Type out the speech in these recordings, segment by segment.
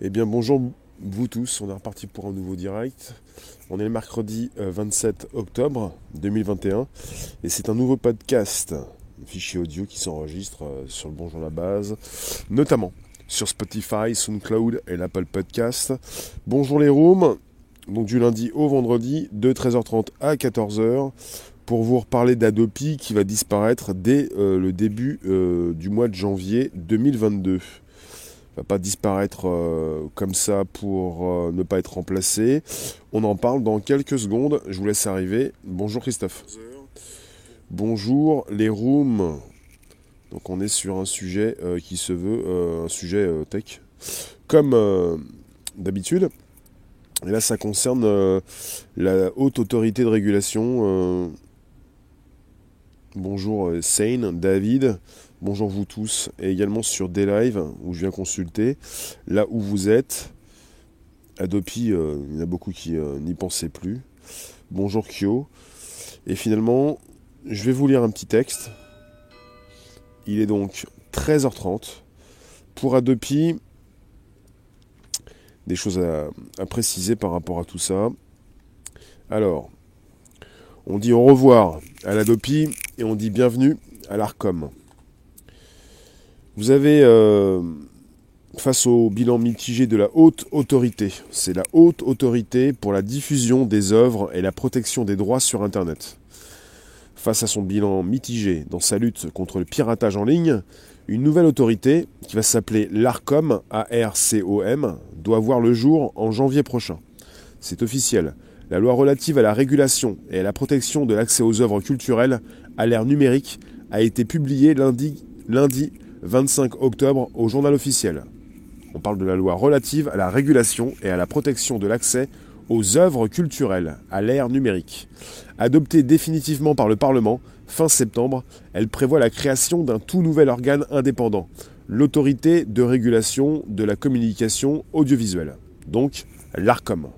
Eh bien bonjour vous tous, on est reparti pour un nouveau direct. On est le mercredi 27 euh, octobre 2021 et c'est un nouveau podcast, un fichier audio qui s'enregistre euh, sur le Bonjour la base, notamment sur Spotify, SoundCloud et l'Apple Podcast. Bonjour les rooms, donc du lundi au vendredi de 13h30 à 14h pour vous reparler d'Adopi qui va disparaître dès euh, le début du mois de janvier 2022 va pas disparaître euh, comme ça pour euh, ne pas être remplacé. On en parle dans quelques secondes. Je vous laisse arriver. Bonjour Christophe. Bonjour les rooms. Donc on est sur un sujet euh, qui se veut un sujet tech. Comme d'habitude. Et là ça concerne la haute autorité de régulation. Bonjour Sane, David. Bonjour vous tous, et également sur des lives où je viens consulter, là où vous êtes. Adopi, euh, il y en a beaucoup qui euh, n'y pensaient plus. Bonjour Kyo. Et finalement, je vais vous lire un petit texte. Il est donc 13h30. Pour Adopi, des choses à, à préciser par rapport à tout ça. Alors, on dit au revoir à l'Adopi et on dit bienvenue à l'ARCOM. Vous avez, euh, face au bilan mitigé de la haute autorité, c'est la haute autorité pour la diffusion des œuvres et la protection des droits sur Internet. Face à son bilan mitigé dans sa lutte contre le piratage en ligne, une nouvelle autorité, qui va s'appeler l'ARCOM, A-R-C-O-M, doit voir le jour en janvier prochain. C'est officiel. La loi relative à la régulation et à la protection de l'accès aux œuvres culturelles à l'ère numérique a été publiée lundi, lundi 25 octobre au journal officiel. On parle de la loi relative à la régulation et à la protection de l'accès aux œuvres culturelles à l'ère numérique. Adoptée définitivement par le Parlement fin septembre, elle prévoit la création d'un tout nouvel organe indépendant, l'autorité de régulation de la communication audiovisuelle, donc l'ARCOM,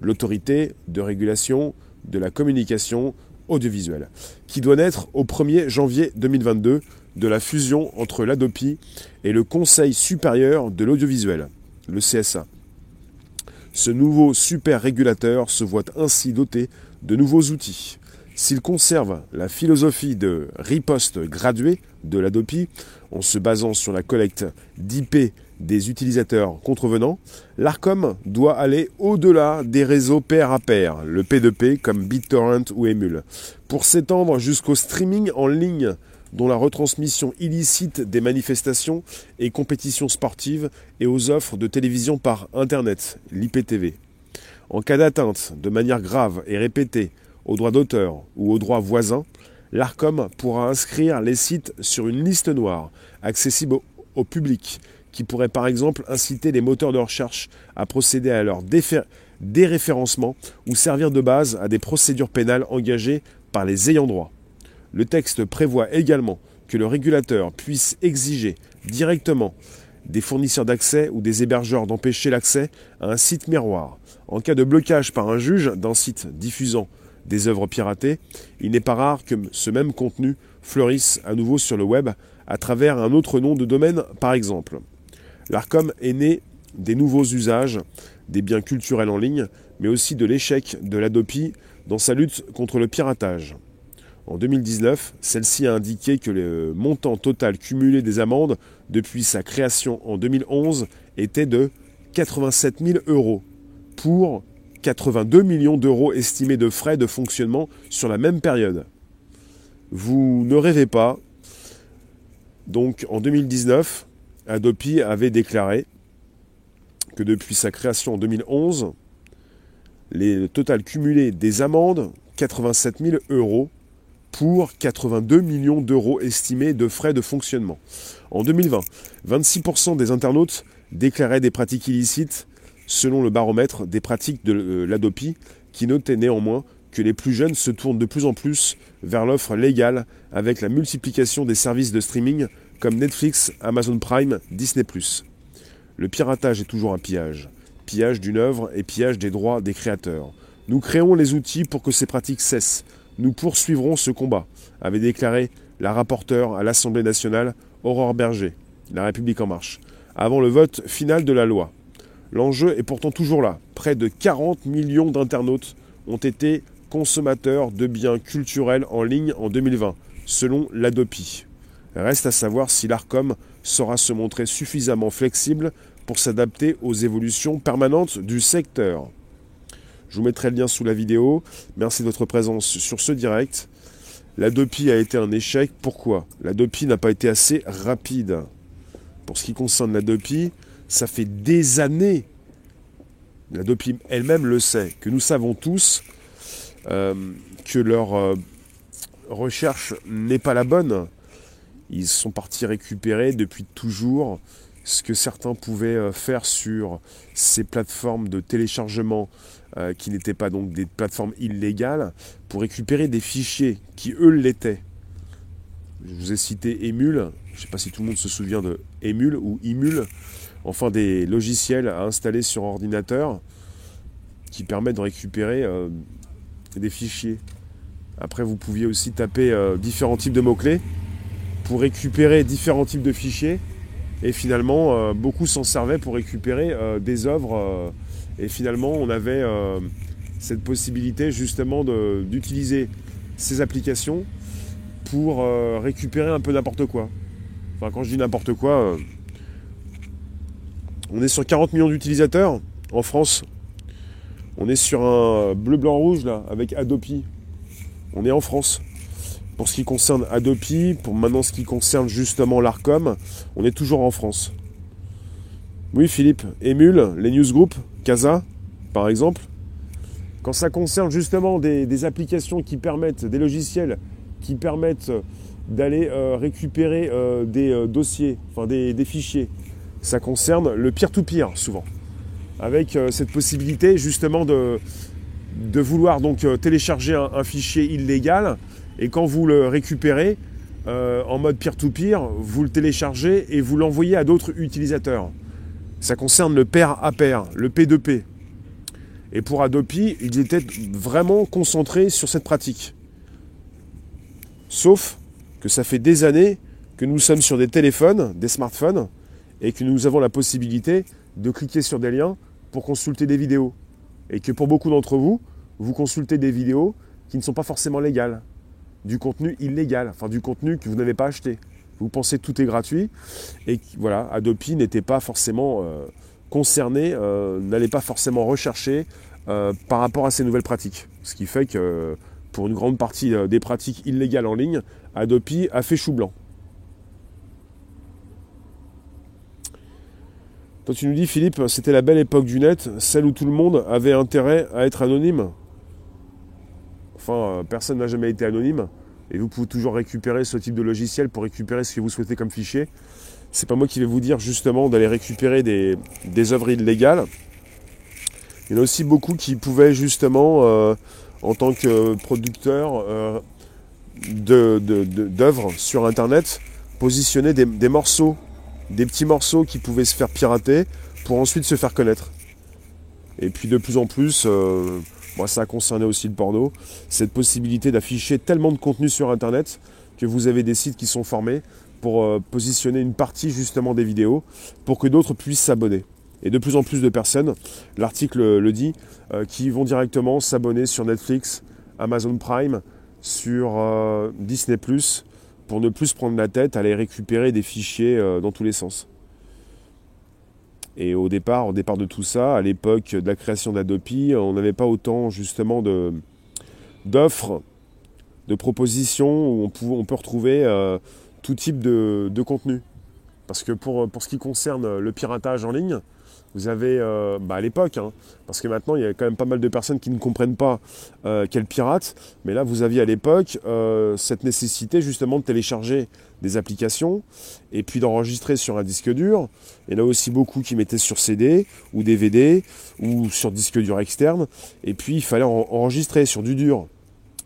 l'autorité de régulation de la communication audiovisuelle, qui doit naître au 1er janvier 2022 de la fusion entre l'ADOPI et le Conseil supérieur de l'audiovisuel, le CSA. Ce nouveau super régulateur se voit ainsi doté de nouveaux outils. S'il conserve la philosophie de riposte graduée de l'ADOPI, en se basant sur la collecte d'IP des utilisateurs contrevenants, l'ARCOM doit aller au-delà des réseaux pair à pair, le P2P comme BitTorrent ou Emule, pour s'étendre jusqu'au streaming en ligne dont la retransmission illicite des manifestations et compétitions sportives et aux offres de télévision par Internet, l'IPTV. En cas d'atteinte de manière grave et répétée aux droits d'auteur ou aux droits voisins, l'ARCOM pourra inscrire les sites sur une liste noire accessible au public qui pourrait par exemple inciter les moteurs de recherche à procéder à leur déréférencement ou servir de base à des procédures pénales engagées par les ayants droit. Le texte prévoit également que le régulateur puisse exiger directement des fournisseurs d'accès ou des hébergeurs d'empêcher l'accès à un site miroir. En cas de blocage par un juge d'un site diffusant des œuvres piratées, il n'est pas rare que ce même contenu fleurisse à nouveau sur le web à travers un autre nom de domaine par exemple. L'ARCOM est né des nouveaux usages des biens culturels en ligne, mais aussi de l'échec de l'ADOPI dans sa lutte contre le piratage. En 2019, celle-ci a indiqué que le montant total cumulé des amendes depuis sa création en 2011 était de 87 000 euros pour 82 millions d'euros estimés de frais de fonctionnement sur la même période. Vous ne rêvez pas. Donc en 2019, Adopi avait déclaré que depuis sa création en 2011, le total cumulé des amendes, 87 000 euros, pour 82 millions d'euros estimés de frais de fonctionnement. En 2020, 26% des internautes déclaraient des pratiques illicites selon le baromètre des pratiques de euh, l'ADOPI, qui notait néanmoins que les plus jeunes se tournent de plus en plus vers l'offre légale avec la multiplication des services de streaming comme Netflix, Amazon Prime, Disney ⁇ Le piratage est toujours un pillage. Pillage d'une œuvre et pillage des droits des créateurs. Nous créons les outils pour que ces pratiques cessent nous poursuivrons ce combat, avait déclaré la rapporteure à l'Assemblée nationale, Aurore Berger, La République en marche, avant le vote final de la loi. L'enjeu est pourtant toujours là. Près de 40 millions d'internautes ont été consommateurs de biens culturels en ligne en 2020, selon l'Adopi. Reste à savoir si l'ARCOM saura se montrer suffisamment flexible pour s'adapter aux évolutions permanentes du secteur. Je vous mettrai le lien sous la vidéo. Merci de votre présence sur ce direct. L'Adopi a été un échec. Pourquoi? L'Adopi n'a pas été assez rapide. Pour ce qui concerne l'Adopi, ça fait des années, l'Adopi elle-même le sait, que nous savons tous euh, que leur euh, recherche n'est pas la bonne. Ils sont partis récupérer depuis toujours ce que certains pouvaient euh, faire sur ces plateformes de téléchargement qui n'étaient pas donc des plateformes illégales pour récupérer des fichiers qui eux l'étaient. Je vous ai cité Emule, je ne sais pas si tout le monde se souvient de Emule ou Imule, enfin des logiciels à installer sur ordinateur qui permettent de récupérer des fichiers. Après, vous pouviez aussi taper euh, différents types de mots-clés pour récupérer différents types de fichiers. Et finalement, euh, beaucoup s'en servaient pour récupérer euh, des œuvres. et finalement, on avait cette possibilité justement d'utiliser ces applications pour récupérer un peu n'importe quoi. Enfin, quand je dis n'importe quoi, on est sur 40 millions d'utilisateurs en France. On est sur un bleu, blanc, rouge là, avec Adopi. On est en France. Pour ce qui concerne Adopi, pour maintenant ce qui concerne justement l'ARCOM, on est toujours en France. Oui, Philippe, Emule, les newsgroups, Casa, par exemple. Quand ça concerne justement des, applications qui permettent, des logiciels qui permettent d'aller euh, récupérer euh, des euh, dossiers, enfin des, fichiers, ça concerne le peer-to-peer souvent avec euh, cette possibilité justement de, de vouloir donc euh, télécharger un, fichier illégal et quand vous le récupérez euh, en mode peer-to-peer, vous le téléchargez et vous l'envoyez à d'autres utilisateurs. Ça concerne le pair à pair, le P2P. Et pour Adopi, ils étaient vraiment concentrés sur cette pratique. Sauf que ça fait des années que nous sommes sur des téléphones, des smartphones, et que nous avons la possibilité de cliquer sur des liens pour consulter des vidéos. Et que pour beaucoup d'entre vous, vous consultez des vidéos qui ne sont pas forcément légales. Du contenu illégal, enfin du contenu que vous n'avez pas acheté. Vous pensez que tout est gratuit. Et voilà, Adopi n'était pas forcément euh, concerné, euh, n'allait pas forcément rechercher euh, par rapport à ces nouvelles pratiques. Ce qui fait que pour une grande partie des pratiques illégales en ligne, Adopi a fait chou blanc. Toi, tu nous dis, Philippe, c'était la belle époque du net, celle où tout le monde avait intérêt à être anonyme. Enfin, euh, personne n'a jamais été anonyme. Et vous pouvez toujours récupérer ce type de logiciel pour récupérer ce que vous souhaitez comme fichier. C'est pas moi qui vais vous dire justement d'aller récupérer des, œuvres illégales. Il y en a aussi beaucoup qui pouvaient justement, euh, en tant que producteur euh, d'œuvres sur Internet, positionner des morceaux des petits morceaux qui pouvaient se faire pirater pour ensuite se faire connaître. Et puis de plus en plus, moi ça a concerné aussi le porno, cette possibilité d'afficher tellement de contenu sur Internet que vous avez des sites qui sont formés pour euh, positionner une partie justement des vidéos pour que d'autres puissent s'abonner. Et de plus en plus de personnes, l'article le dit, euh, qui vont directement s'abonner sur Netflix, Amazon Prime, sur Disney ⁇ pour ne plus prendre la tête à aller récupérer des fichiers euh, dans tous les sens. Et au départ, au départ de tout ça, à l'époque de la création d'Adopi, on n'avait pas autant justement de, d'offres, de propositions où on, peut retrouver euh, tout type de, de, contenu. Parce que pour, pour ce qui concerne le piratage en ligne, vous avez, euh, bah, à l'époque, hein, parce que maintenant il y a quand même pas mal de personnes qui ne comprennent pas euh, quel pirate, mais là vous aviez à l'époque euh, cette nécessité justement de télécharger des applications et puis d'enregistrer sur un disque dur. En a aussi beaucoup qui mettaient sur CD ou DVD ou sur disque dur externe, et puis il fallait enregistrer sur du dur.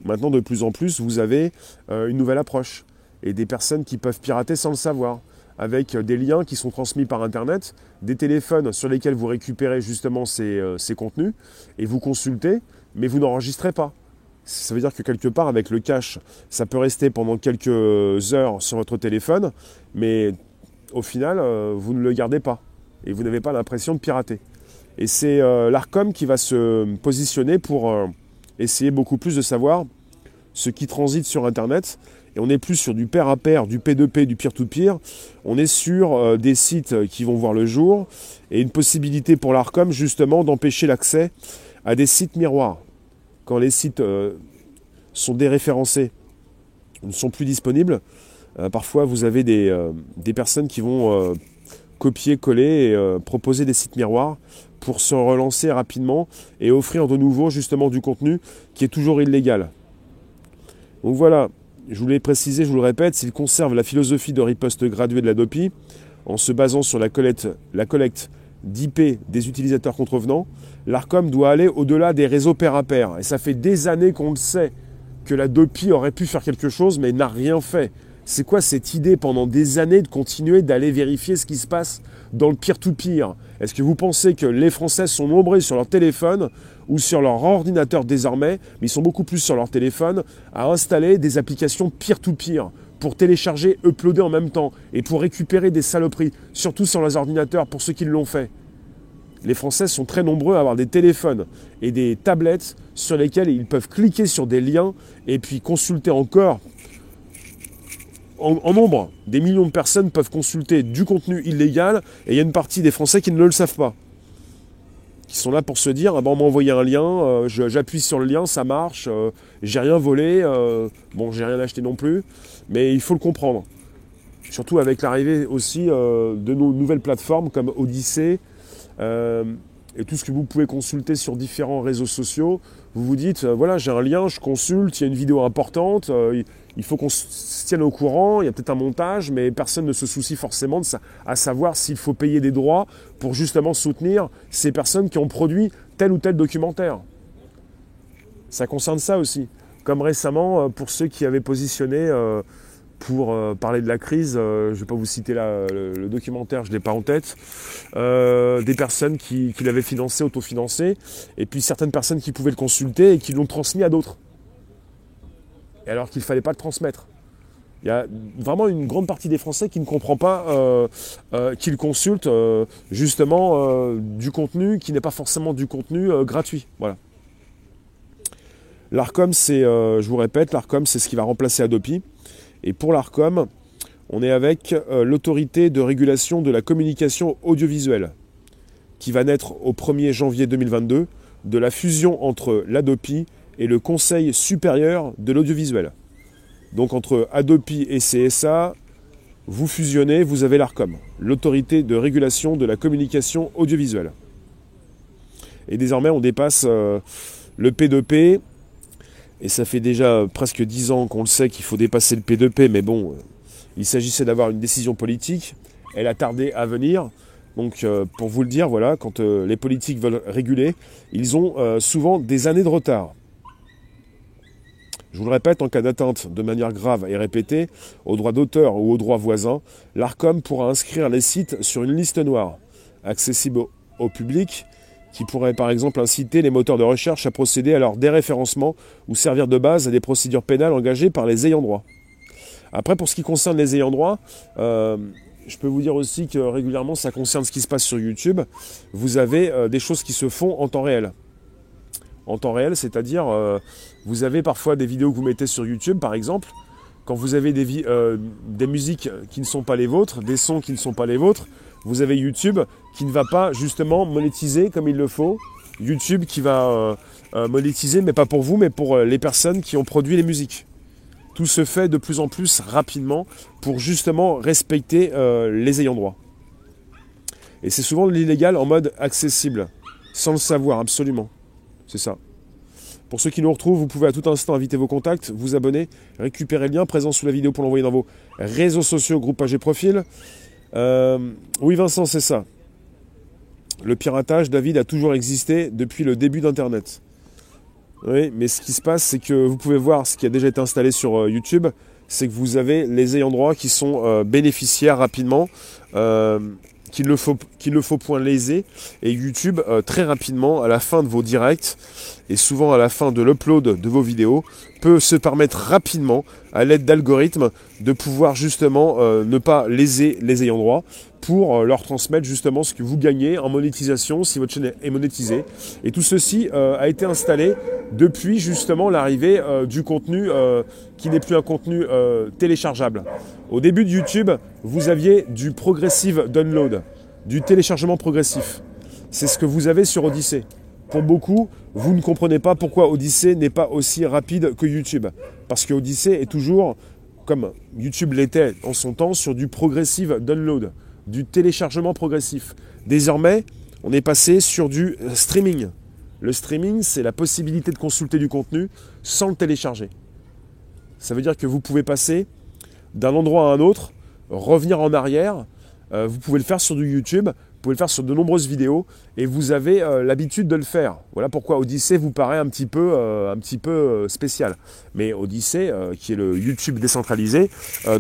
Maintenant de plus en plus vous avez une nouvelle approche et des personnes qui peuvent pirater sans le savoir avec des liens qui sont transmis par Internet, des téléphones sur lesquels vous récupérez justement euh, ces, contenus et vous consultez, mais vous n'enregistrez pas. Ça veut dire que quelque part, avec le cache, ça peut rester pendant quelques heures sur votre téléphone, mais au final, euh, vous ne le gardez pas et vous n'avez pas l'impression de pirater. Et c'est l'ARCOM qui va se positionner pour essayer beaucoup plus de savoir ce qui transite sur Internet. Et on n'est plus sur du pair à pair, du P2P, du peer-to-peer. On est sur des sites qui vont voir le jour et une possibilité pour l'ARCOM justement d'empêcher l'accès à des sites miroirs. Quand les sites sont déréférencés, ne sont plus disponibles, euh, parfois vous avez des, euh, des personnes qui vont euh, copier, coller et proposer des sites miroirs pour se relancer rapidement et offrir de nouveau justement du contenu qui est toujours illégal. Donc voilà, je vous l'ai précisé, je vous le répète, s'il conserve la philosophie de riposte graduée de la DOPI, en se basant sur la collecte, la collecte d'IP des utilisateurs contrevenants, l'ARCOM doit aller au-delà des réseaux pair à pair. Et ça fait des années qu'on le sait que la DOPI aurait pu faire quelque chose, mais n'a rien fait. C'est quoi cette idée pendant des années de continuer d'aller vérifier ce qui se passe dans le peer-to-peer Est-ce que vous pensez que les Français sont nombreux sur leur téléphone ou sur leur ordinateur désormais, mais ils sont beaucoup plus sur leur téléphone, à installer des applications peer-to-peer pour télécharger, uploader en même temps et pour récupérer des saloperies, surtout sur leurs ordinateurs pour ceux qui l'ont fait? Les Français sont très nombreux à avoir des téléphones et des tablettes sur lesquels ils peuvent cliquer sur des liens et puis consulter encore. En, nombre, des millions de personnes peuvent consulter du contenu illégal et il y a une partie des Français qui ne le savent pas. Qui sont là pour se dire ah ben, on m'a envoyé un lien, euh, j'appuie sur le lien, ça marche, euh, j'ai rien volé, euh, bon j'ai rien acheté non plus, mais il faut le comprendre. Surtout avec l'arrivée aussi de nos nouvelles plateformes comme Odyssey, euh, et tout ce que vous pouvez consulter sur différents réseaux sociaux, vous vous dites, euh, voilà, j'ai un lien, je consulte, il y a une vidéo importante, euh, il faut qu'on se tienne au courant, il y a peut-être un montage, mais personne ne se soucie forcément de ça, à savoir s'il faut payer des droits pour justement soutenir ces personnes qui ont produit tel ou tel documentaire. Ça concerne ça aussi. Comme récemment, pour ceux qui avaient positionné pour euh, parler de la crise, euh, je ne vais pas vous citer là, le, documentaire, je ne l'ai pas en tête, euh, des personnes qui, l'avaient financé, autofinancé, et puis certaines personnes qui pouvaient le consulter et qui l'ont transmis à d'autres. Et alors qu'il ne fallait pas le transmettre. Il y a vraiment une grande partie des Français qui ne comprend pas qu'ils consultent justement du contenu qui n'est pas forcément du contenu gratuit. Voilà. L'ARCOM, c'est, je vous répète, l'ARCOM, c'est ce qui va remplacer Adopi. Et pour l'ARCOM, on est avec euh, l'autorité de régulation de la communication audiovisuelle, qui va naître au 1er janvier 2022 de la fusion entre l'ADOPI et le Conseil supérieur de l'audiovisuel. Donc entre ADOPI et CSA, vous fusionnez, vous avez l'ARCOM, l'autorité de régulation de la communication audiovisuelle. Et désormais, on dépasse euh, le P2P et ça fait déjà presque dix ans qu'on le sait qu'il faut dépasser le P2P, mais bon, euh, il s'agissait d'avoir une décision politique. Elle a tardé à venir. Donc euh, pour vous le dire, voilà, quand euh, les politiques veulent réguler, ils ont souvent des années de retard. Je vous le répète, en cas d'atteinte de manière grave et répétée aux droits d'auteur ou aux droits voisins, l'ARCOM pourra inscrire les sites sur une liste noire, accessible au public qui pourrait par exemple inciter les moteurs de recherche à procéder à leur déréférencement ou servir de base à des procédures pénales engagées par les ayants droit. Après, pour ce qui concerne les ayants droit, euh, je peux vous dire aussi que régulièrement, ça concerne ce qui se passe sur YouTube. Vous avez euh, des choses qui se font en temps réel. En temps réel, c'est-à-dire, euh, vous avez parfois des vidéos que vous mettez sur YouTube, par exemple, quand vous avez des, des musiques qui ne sont pas les vôtres, des sons qui ne sont pas les vôtres, vous avez YouTube qui ne va pas justement monétiser comme il le faut. YouTube qui va euh, euh, monétiser, mais pas pour vous, mais pour euh, les personnes qui ont produit les musiques. Tout se fait de plus en plus rapidement pour justement respecter les ayants droit. Et c'est souvent l'illégal en mode accessible, sans le savoir absolument. C'est ça. Pour ceux qui nous retrouvent, vous pouvez à tout instant inviter vos contacts, vous abonner, récupérer le lien présent sous la vidéo pour l'envoyer dans vos réseaux sociaux, groupe page et profil. Euh, oui, Vincent, c'est ça. Le piratage, David, a toujours existé depuis le début d'Internet. Oui, mais ce qui se passe, c'est que vous pouvez voir ce qui a déjà été installé sur euh, YouTube, c'est que vous avez les ayants droit qui sont euh, bénéficiaires rapidement, qu'il ne faut, point léser, et YouTube, très rapidement, à la fin de vos directs, et souvent à la fin de l'upload de vos vidéos, peut se permettre rapidement, à l'aide d'algorithmes, de pouvoir justement euh, ne pas léser les ayants droit pour euh, leur transmettre justement ce que vous gagnez en monétisation si votre chaîne est monétisée. Et tout ceci euh, a été installé depuis justement l'arrivée du contenu qui n'est plus un contenu téléchargeable. Au début de YouTube, vous aviez du progressive download, du téléchargement progressif. C'est ce que vous avez sur Odyssey. Pour beaucoup, vous ne comprenez pas pourquoi Odyssey n'est pas aussi rapide que YouTube. Parce que Odyssey est toujours, comme YouTube l'était en son temps, sur du progressive download, du téléchargement progressif. Désormais, on est passé sur du streaming. Le streaming, c'est la possibilité de consulter du contenu sans le télécharger. Ça veut dire que vous pouvez passer d'un endroit à un autre, revenir en arrière. Euh, vous pouvez le faire sur du YouTube vous pouvez le faire sur de nombreuses vidéos et vous avez euh, l'habitude de le faire. Voilà pourquoi Odyssey vous paraît un petit peu, euh, un petit peu euh, spécial. Mais Odyssey, qui est le YouTube décentralisé,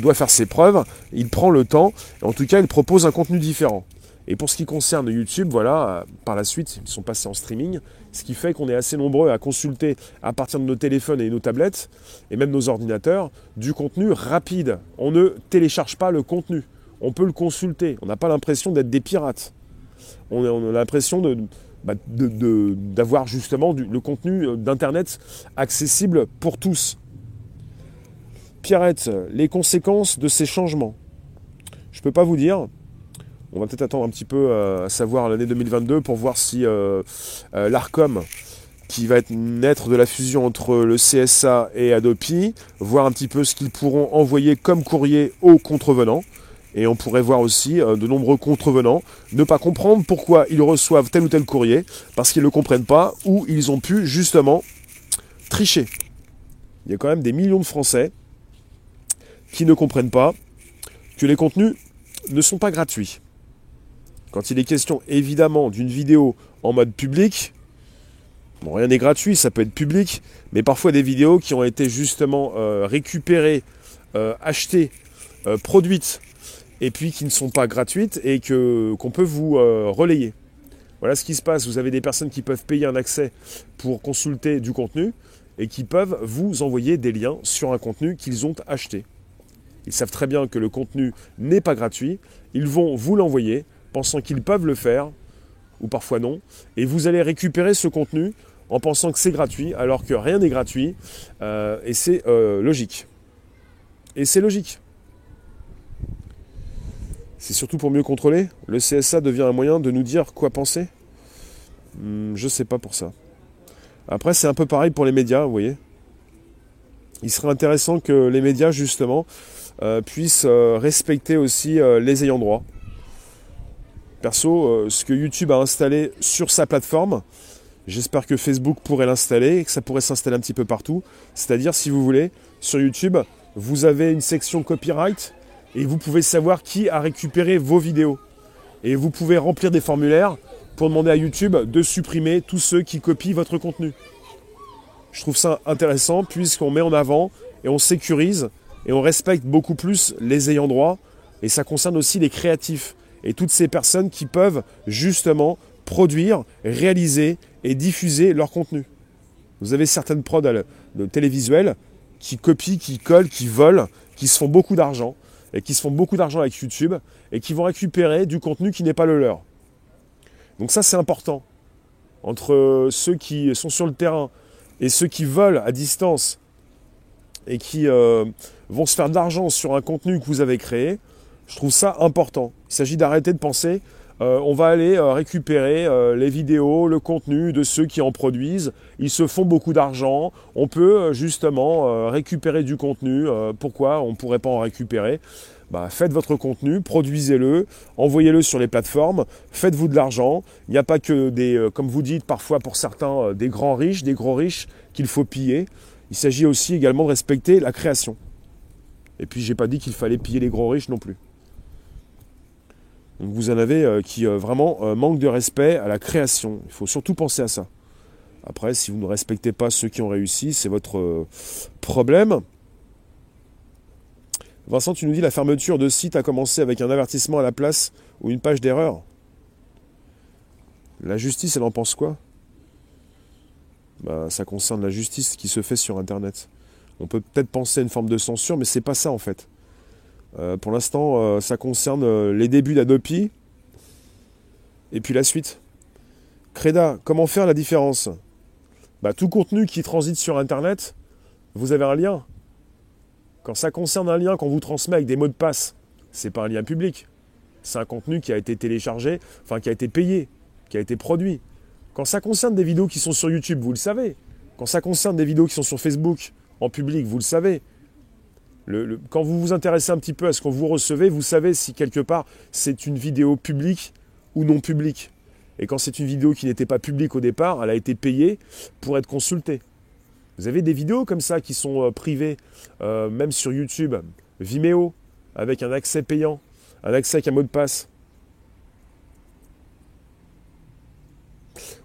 doit faire ses preuves. Il prend le temps. En tout cas, il propose un contenu différent. Et pour ce qui concerne YouTube, voilà, par la suite, ils sont passés en streaming, ce qui fait qu'on est assez nombreux à consulter à partir de nos téléphones et nos tablettes, et même nos ordinateurs, du contenu rapide. On ne télécharge pas le contenu on peut le consulter. On n'a pas l'impression d'être des pirates. On a, l'impression bah, d'avoir justement le contenu euh, d'Internet accessible pour tous. Pierrette, les conséquences de ces changements. Je ne peux pas vous dire. On va peut-être attendre un petit peu euh, à savoir l'année 2022 pour voir si euh, l'ARCOM, qui va être naître de la fusion entre le CSA et Adopi, voir un petit peu ce qu'ils pourront envoyer comme courrier aux contrevenants. Et on pourrait voir aussi euh, de nombreux contrevenants ne pas comprendre pourquoi ils reçoivent tel ou tel courrier, parce qu'ils ne le comprennent pas, ou ils ont pu justement tricher. Il y a quand même des millions de Français qui ne comprennent pas que les contenus ne sont pas gratuits. Quand il est question évidemment d'une vidéo en mode public, bon, rien n'est gratuit, ça peut être public, mais parfois des vidéos qui ont été justement euh, récupérées, euh, achetées, produites et puis qui ne sont pas gratuites et que, qu'on peut vous euh, relayer. Voilà ce qui se passe. Vous avez des personnes qui peuvent payer un accès pour consulter du contenu et qui peuvent vous envoyer des liens sur un contenu qu'ils ont acheté. Ils savent très bien que le contenu n'est pas gratuit. Ils vont vous l'envoyer pensant qu'ils peuvent le faire, ou parfois non, et vous allez récupérer ce contenu en pensant que c'est gratuit, alors que rien n'est gratuit, euh, et c'est euh, logique. Et c'est logique. C'est surtout pour mieux contrôler Le CSA devient un moyen de nous dire quoi penser hmm, Je sais pas pour ça. Après, c'est un peu pareil pour les médias, vous voyez. Il serait intéressant que les médias, justement, euh, puissent euh, respecter aussi euh, les ayants droit. Perso, ce que YouTube a installé sur sa plateforme, j'espère que Facebook pourrait l'installer et que ça pourrait s'installer un petit peu partout. C'est-à-dire, si vous voulez, sur YouTube, vous avez une section copyright et vous pouvez savoir qui a récupéré vos vidéos. Et vous pouvez remplir des formulaires pour demander à YouTube de supprimer tous ceux qui copient votre contenu. Je trouve ça intéressant puisqu'on met en avant et on sécurise et on respecte beaucoup plus les ayants droit et ça concerne aussi les créatifs et toutes ces personnes qui peuvent justement produire, réaliser et diffuser leur contenu. Vous avez certaines prods de télévisuels qui copient, qui collent, qui volent, qui se font beaucoup d'argent et qui se font beaucoup d'argent avec YouTube et qui vont récupérer du contenu qui n'est pas le leur. Donc ça c'est important. Entre ceux qui sont sur le terrain et ceux qui volent à distance et qui euh, vont se faire de l'argent sur un contenu que vous avez créé, je trouve ça important. Il s'agit d'arrêter de penser euh, on va aller euh, récupérer euh, les vidéos, le contenu de ceux qui en produisent. Ils se font beaucoup d'argent. On peut justement récupérer du contenu. pourquoi on ne pourrait pas en récupérer? Bah, faites votre contenu, produisez-le, envoyez-le sur les plateformes, faites-vous de l'argent. Il n'y a pas que des, comme vous dites parfois pour certains, des grands riches, des gros riches qu'il faut piller. Il s'agit aussi également de respecter la création. Et puis j'ai pas dit qu'il fallait piller les gros riches non plus. Donc vous en avez euh, qui euh, vraiment euh, manquent de respect à la création. Il faut surtout penser à ça. Après, si vous ne respectez pas ceux qui ont réussi, c'est votre problème. Vincent, tu nous dis la fermeture de site a commencé avec un avertissement à la place ou une page d'erreur. La justice, elle en pense quoi? Bah, Ça concerne la justice qui se fait sur Internet. On peut peut-être penser à une forme de censure, mais c'est pas ça en fait. Euh, pour l'instant, euh, ça concerne euh, les débuts d'Adopi et puis la suite. Creda, comment faire la différence? Bah, Tout contenu qui transite sur Internet, vous avez un lien. Quand ça concerne un lien qu'on vous transmet avec des mots de passe, c'est pas un lien public. C'est un contenu qui a été téléchargé, enfin qui a été payé, qui a été produit. Quand ça concerne des vidéos qui sont sur YouTube, vous le savez. Quand ça concerne des vidéos qui sont sur Facebook, en public, vous le savez. Quand vous vous intéressez un petit peu à ce qu'on vous recevez, vous savez si quelque part c'est une vidéo publique ou non publique. Et quand c'est une vidéo qui n'était pas publique au départ, elle a été payée pour être consultée. Vous avez des vidéos comme ça qui sont euh, privées, euh, même sur YouTube, Vimeo, avec un accès payant, un accès avec un mot de passe.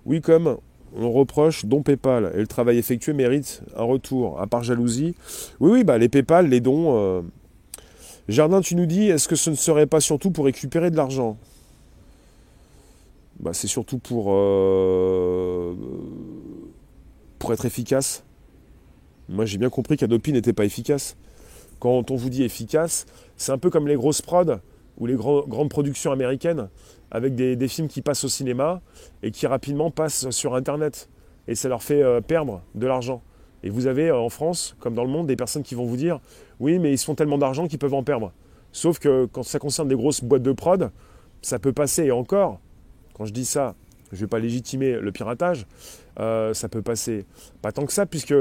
Oui, comme on reproche, dont PayPal, et le travail effectué mérite un retour, à part jalousie. Oui, oui, bah, les PayPal, les dons. Euh, Jardin, tu nous dis, est-ce que ce ne serait pas surtout pour récupérer de l'argent? Bah, C'est surtout pour, euh, pour être efficace. Moi, j'ai bien compris qu'Adopi n'était pas efficace. Quand on vous dit efficace, c'est un peu comme les grosses prods ou les grandes productions américaines avec des, films qui passent au cinéma et qui rapidement passent sur Internet. Et ça leur fait euh, perdre de l'argent. Et vous avez euh, en France, comme dans le monde, des personnes qui vont vous dire oui, mais ils se font tellement d'argent qu'ils peuvent en perdre. Sauf que quand ça concerne des grosses boîtes de prod, ça peut passer. Et encore, quand je dis ça, je ne vais pas légitimer le piratage, euh, ça peut passer. Pas tant que ça, puisque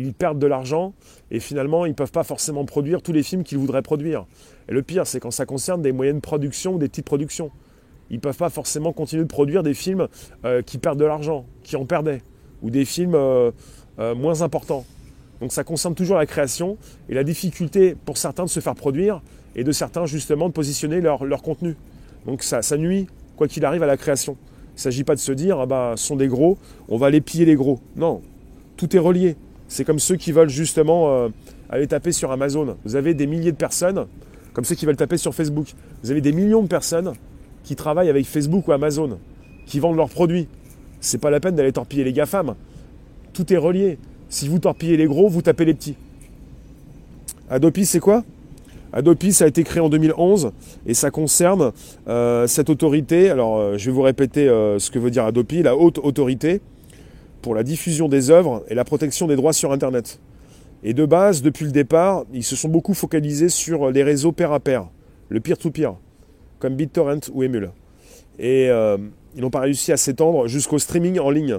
ils perdent de l'argent et finalement ils ne peuvent pas forcément produire tous les films qu'ils voudraient produire. Et le pire, c'est quand ça concerne des moyennes productions ou des petites productions ils ne peuvent pas forcément continuer de produire des films euh, qui perdent de l'argent, qui en perdaient, ou des films euh, euh, moins importants. Donc ça concerne toujours la création et la difficulté pour certains de se faire produire et de certains justement de positionner leur, contenu. Donc ça, nuit, quoi qu'il arrive, à la création. Il ne s'agit pas de se dire, ah ce sont des gros, on va aller piller les gros. Non, tout est relié. C'est comme ceux qui veulent justement aller taper sur Amazon. Vous avez des milliers de personnes, comme ceux qui veulent taper sur Facebook. Vous avez des millions de personnes qui travaillent avec Facebook ou Amazon, qui vendent leurs produits. C'est pas la peine d'aller torpiller les GAFAM. Tout est relié. Si vous torpillez les gros, vous tapez les petits. Adopi, c'est quoi? Adopi, ça a été créé en 2011 et ça concerne euh, cette autorité. Alors, euh, je vais vous répéter euh, ce que veut dire Adopi, la haute autorité pour la diffusion des œuvres et la protection des droits sur Internet. Et de base, depuis le départ, ils se sont beaucoup focalisés sur les réseaux pair à pair, le peer-to-peer. -peer comme BitTorrent ou Emule. Et euh, ils n'ont pas réussi à s'étendre jusqu'au streaming en ligne,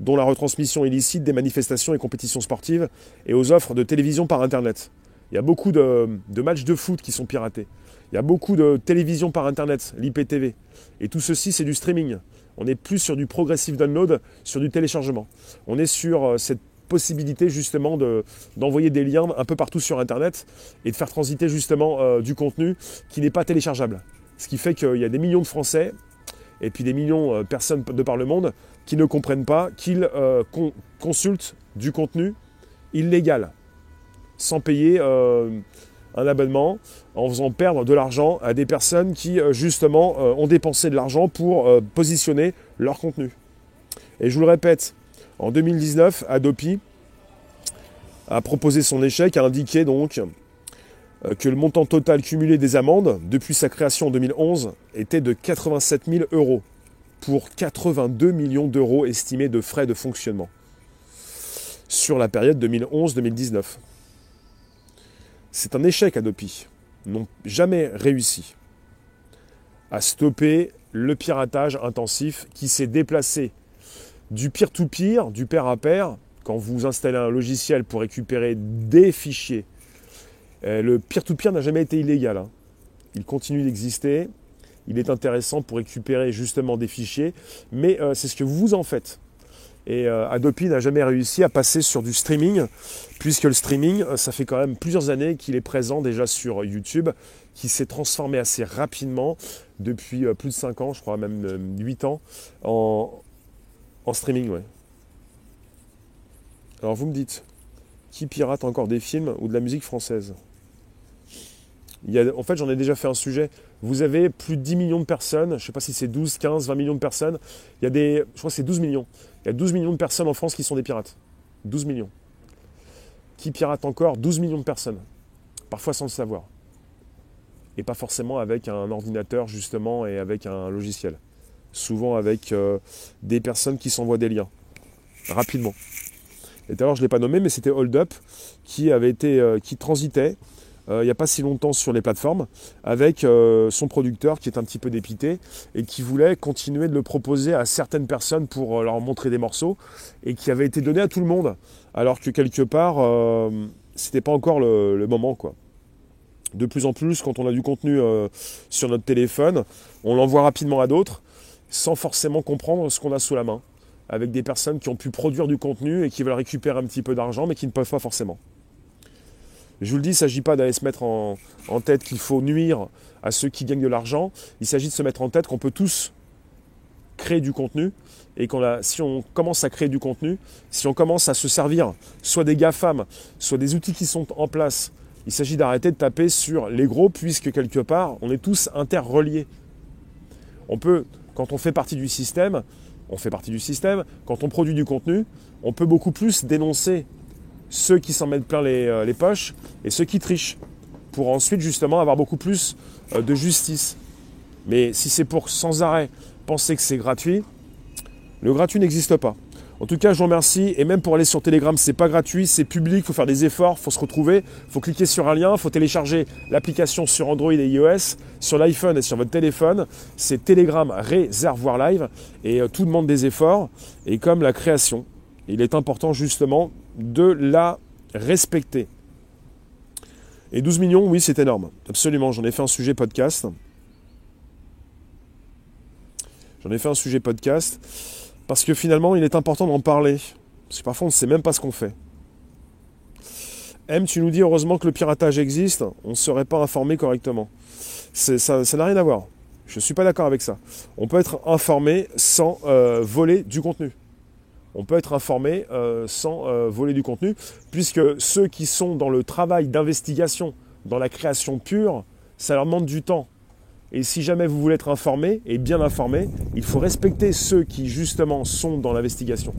dont la retransmission illicite des manifestations et compétitions sportives, et aux offres de télévision par Internet. Il y a beaucoup de, matchs de foot qui sont piratés. Il y a beaucoup de télévision par Internet, l'IPTV. Et tout ceci, c'est du streaming. On n'est plus sur du progressive download, sur du téléchargement. On est sur euh, cette possibilité justement d'envoyer des liens un peu partout sur Internet et de faire transiter justement euh, du contenu qui n'est pas téléchargeable. Ce qui fait qu'il y a des millions de Français et puis des millions de personnes de par le monde qui ne comprennent pas qu'ils euh, consultent du contenu illégal sans payer euh, un abonnement en faisant perdre de l'argent à des personnes qui justement ont dépensé de l'argent pour positionner leur contenu. Et je vous le répète, en 2019, Adopi a proposé son échec, a indiqué donc euh, que le montant total cumulé des amendes depuis sa création en 2011 était de 87 000 euros pour 82 millions d'euros estimés de frais de fonctionnement sur la période 2011-2019. C'est un échec Adopi. N'ont jamais réussi à stopper le piratage intensif qui s'est déplacé du peer-to-peer, du pair à pair, quand vous installez un logiciel pour récupérer des fichiers, euh, le peer-to-peer n'a jamais été illégal. Hein. Il continue d'exister. Il est intéressant pour récupérer justement des fichiers, mais euh, c'est ce que vous en faites. Et euh, Adopi n'a jamais réussi à passer sur du streaming, puisque le streaming, ça fait quand même plusieurs années qu'il est présent déjà sur YouTube, qui s'est transformé assez rapidement depuis plus de 5 ans, je crois même 8 ans, en, streaming. Alors vous me dites, qui pirate encore des films ou de la musique française? En fait, j'en ai déjà fait un sujet. Vous avez plus de 10 millions de personnes, je ne sais pas si c'est 12, 15, 20 millions de personnes. Il y a des. Je crois que c'est 12 millions. Il y a 12 millions de personnes en France qui sont des pirates. 12 millions. qui pirate encore 12 millions de personnes, parfois sans le savoir. Et pas forcément avec un ordinateur justement et avec un logiciel. Souvent avec euh, des personnes qui s'envoient des liens rapidement. Et d'ailleurs, je ne l'ai pas nommé, mais c'était Hold Up qui avait été, euh, qui transitait il n'y a pas si longtemps sur les plateformes avec son producteur qui est un petit peu dépité et qui voulait continuer de le proposer à certaines personnes pour leur montrer des morceaux et qui avait été donné à tout le monde alors que quelque part c'était pas encore le, moment. De plus en plus, quand on a du contenu sur notre téléphone, on l'envoie rapidement à d'autres sans forcément comprendre ce qu'on a sous la main, avec des personnes qui ont pu produire du contenu et qui veulent récupérer un petit peu d'argent, mais qui ne peuvent pas forcément. Je vous le dis, il ne s'agit pas d'aller se mettre en, tête qu'il faut nuire à ceux qui gagnent de l'argent, il s'agit de se mettre en tête qu'on peut tous créer du contenu et qu'on a, si on commence à créer du contenu, si on commence à se servir soit des GAFAM, soit des outils qui sont en place, il s'agit d'arrêter de taper sur les gros puisque quelque part, on est tous interreliés. On peut quand on fait partie du système, on fait partie du système, quand on produit du contenu, on peut beaucoup plus dénoncer ceux qui s'en mettent plein les, euh, poches et ceux qui trichent, pour ensuite justement avoir beaucoup plus euh, de justice. Mais si c'est pour sans arrêt penser que c'est gratuit, le gratuit n'existe pas. En tout cas, je vous remercie. Et même pour aller sur Telegram, c'est pas gratuit, c'est public, faut faire des efforts, faut se retrouver, faut cliquer sur un lien, faut télécharger l'application sur Android et iOS, sur l'iPhone et sur votre téléphone. C'est Telegram Réservoir Live et euh, tout demande des efforts. Et comme la création, il est important justement de la respecter. Et 12 millions, oui, c'est énorme. Absolument, j'en ai fait un sujet podcast. J'en ai fait un sujet podcast. Parce que finalement, il est important d'en parler. Parce que parfois, on ne sait même pas ce qu'on fait. M, tu nous dis heureusement que le piratage existe, on ne serait pas informé correctement. Ça n'a rien à voir. Je ne suis pas d'accord avec ça. On peut être informé sans euh, voler du contenu. On peut être informé euh, sans euh, voler du contenu, puisque ceux qui sont dans le travail d'investigation, dans la création pure, ça leur demande du temps. Et si jamais vous voulez être informé et bien informé, il faut respecter ceux qui justement sont dans l'investigation.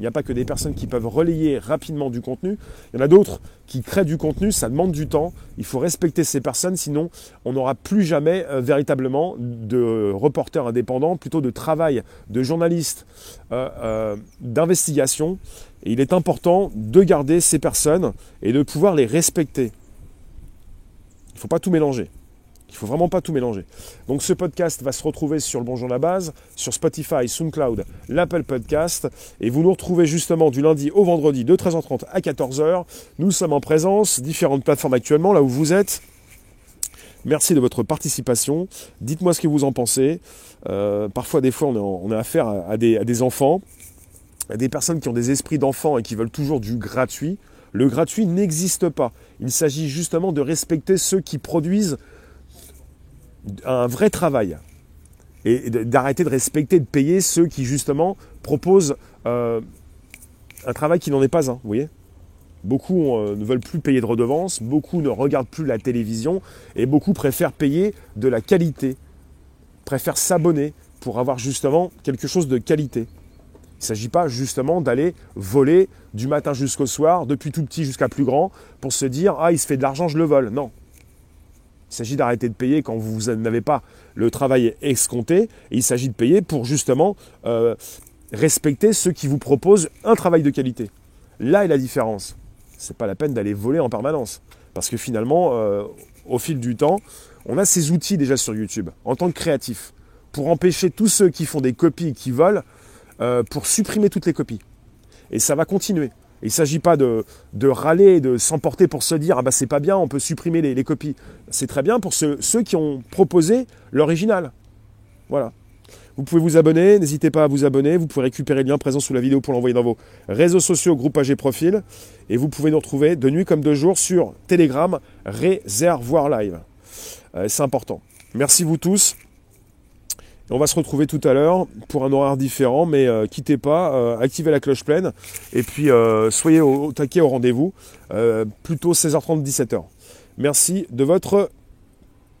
Il n'y a pas que des personnes qui peuvent relayer rapidement du contenu. Il y en a d'autres qui créent du contenu, ça demande du temps. Il faut respecter ces personnes, sinon on n'aura plus jamais euh, véritablement de reporters indépendants, plutôt de travail, de journalistes, euh, euh, d'investigation. Et il est important de garder ces personnes et de pouvoir les respecter. Il ne faut pas tout mélanger. Il ne faut vraiment pas tout mélanger. Donc ce podcast va se retrouver sur le Bonjour la base, sur Spotify, SoundCloud, l'Apple Podcast. Et vous nous retrouvez justement du lundi au vendredi de 13h30 à 14h. Nous sommes en présence, différentes plateformes actuellement, là où vous êtes. Merci de votre participation. Dites-moi ce que vous en pensez. Euh, parfois, des fois, on, a affaire à, des, à des enfants, à des personnes qui ont des esprits d'enfants et qui veulent toujours du gratuit. Le gratuit n'existe pas. Il s'agit justement de respecter ceux qui produisent un vrai travail et d'arrêter de respecter, de payer ceux qui justement proposent euh, un travail qui n'en est pas un, vous voyez Beaucoup euh, ne veulent plus payer de redevances, beaucoup ne regardent plus la télévision et beaucoup préfèrent payer de la qualité, préfèrent s'abonner pour avoir justement quelque chose de qualité. Il ne s'agit pas justement d'aller voler du matin jusqu'au soir, depuis tout petit jusqu'à plus grand, pour se dire Ah, il se fait de l'argent, je le vole. Non, il s'agit d'arrêter de payer quand vous n'avez pas le travail escompté. Et il s'agit de payer pour justement euh, respecter ceux qui vous proposent un travail de qualité. Là est la différence. Ce n'est pas la peine d'aller voler en permanence. Parce que finalement, euh, au fil du temps, on a ces outils déjà sur YouTube en tant que créatif pour empêcher tous ceux qui font des copies qui volent, euh, pour supprimer toutes les copies. Et ça va continuer. Il ne s'agit pas de, râler, de s'emporter pour se dire ah bah c'est pas bien, on peut supprimer les, copies. C'est très bien pour ceux, qui ont proposé l'original. Voilà. Vous pouvez vous abonner, n'hésitez pas à vous abonner. Vous pouvez récupérer le lien présent sous la vidéo pour l'envoyer dans vos réseaux sociaux, groupages et profils. Et vous pouvez nous retrouver de nuit comme de jour sur Telegram, Réservoir Live. Euh, c'est important. Merci vous tous. On va se retrouver tout à l'heure pour un horaire différent, mais euh, quittez pas, euh, activez la cloche pleine et puis euh, soyez au, taquet au rendez-vous, plutôt 16h30, 17h. Merci de votre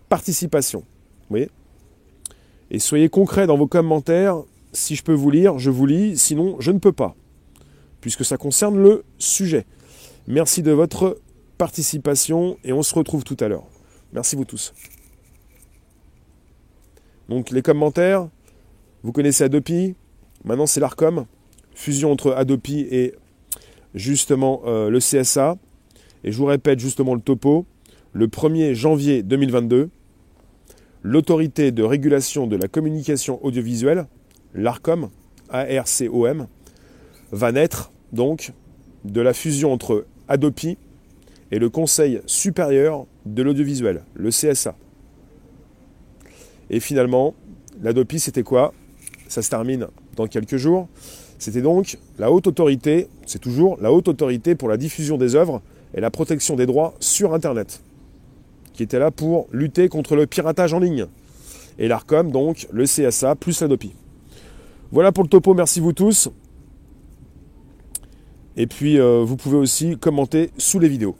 participation. Et soyez concret dans vos commentaires. Si je peux vous lire, je vous lis, sinon je ne peux pas, puisque ça concerne le sujet. Merci de votre participation et on se retrouve tout à l'heure. Merci vous tous. Donc les commentaires, vous connaissez Adopi, maintenant c'est l'ARCOM, fusion entre Adopi et justement euh, le CSA. Et je vous répète justement le topo, le 1er janvier 2022, l'autorité de régulation de la communication audiovisuelle, l'ARCOM, ARCOM, va naître donc de la fusion entre Adopi et le Conseil supérieur de l'audiovisuel, le CSA. Et finalement, l'Adopi, c'était quoi? Ça se termine dans quelques jours. C'était donc la haute autorité, c'est toujours la haute autorité pour la diffusion des œuvres et la protection des droits sur Internet, qui était là pour lutter contre le piratage en ligne. Et l'ARCOM, donc le CSA plus l'Adopi. Voilà pour le topo, merci vous tous. Et puis, euh, vous pouvez aussi commenter sous les vidéos.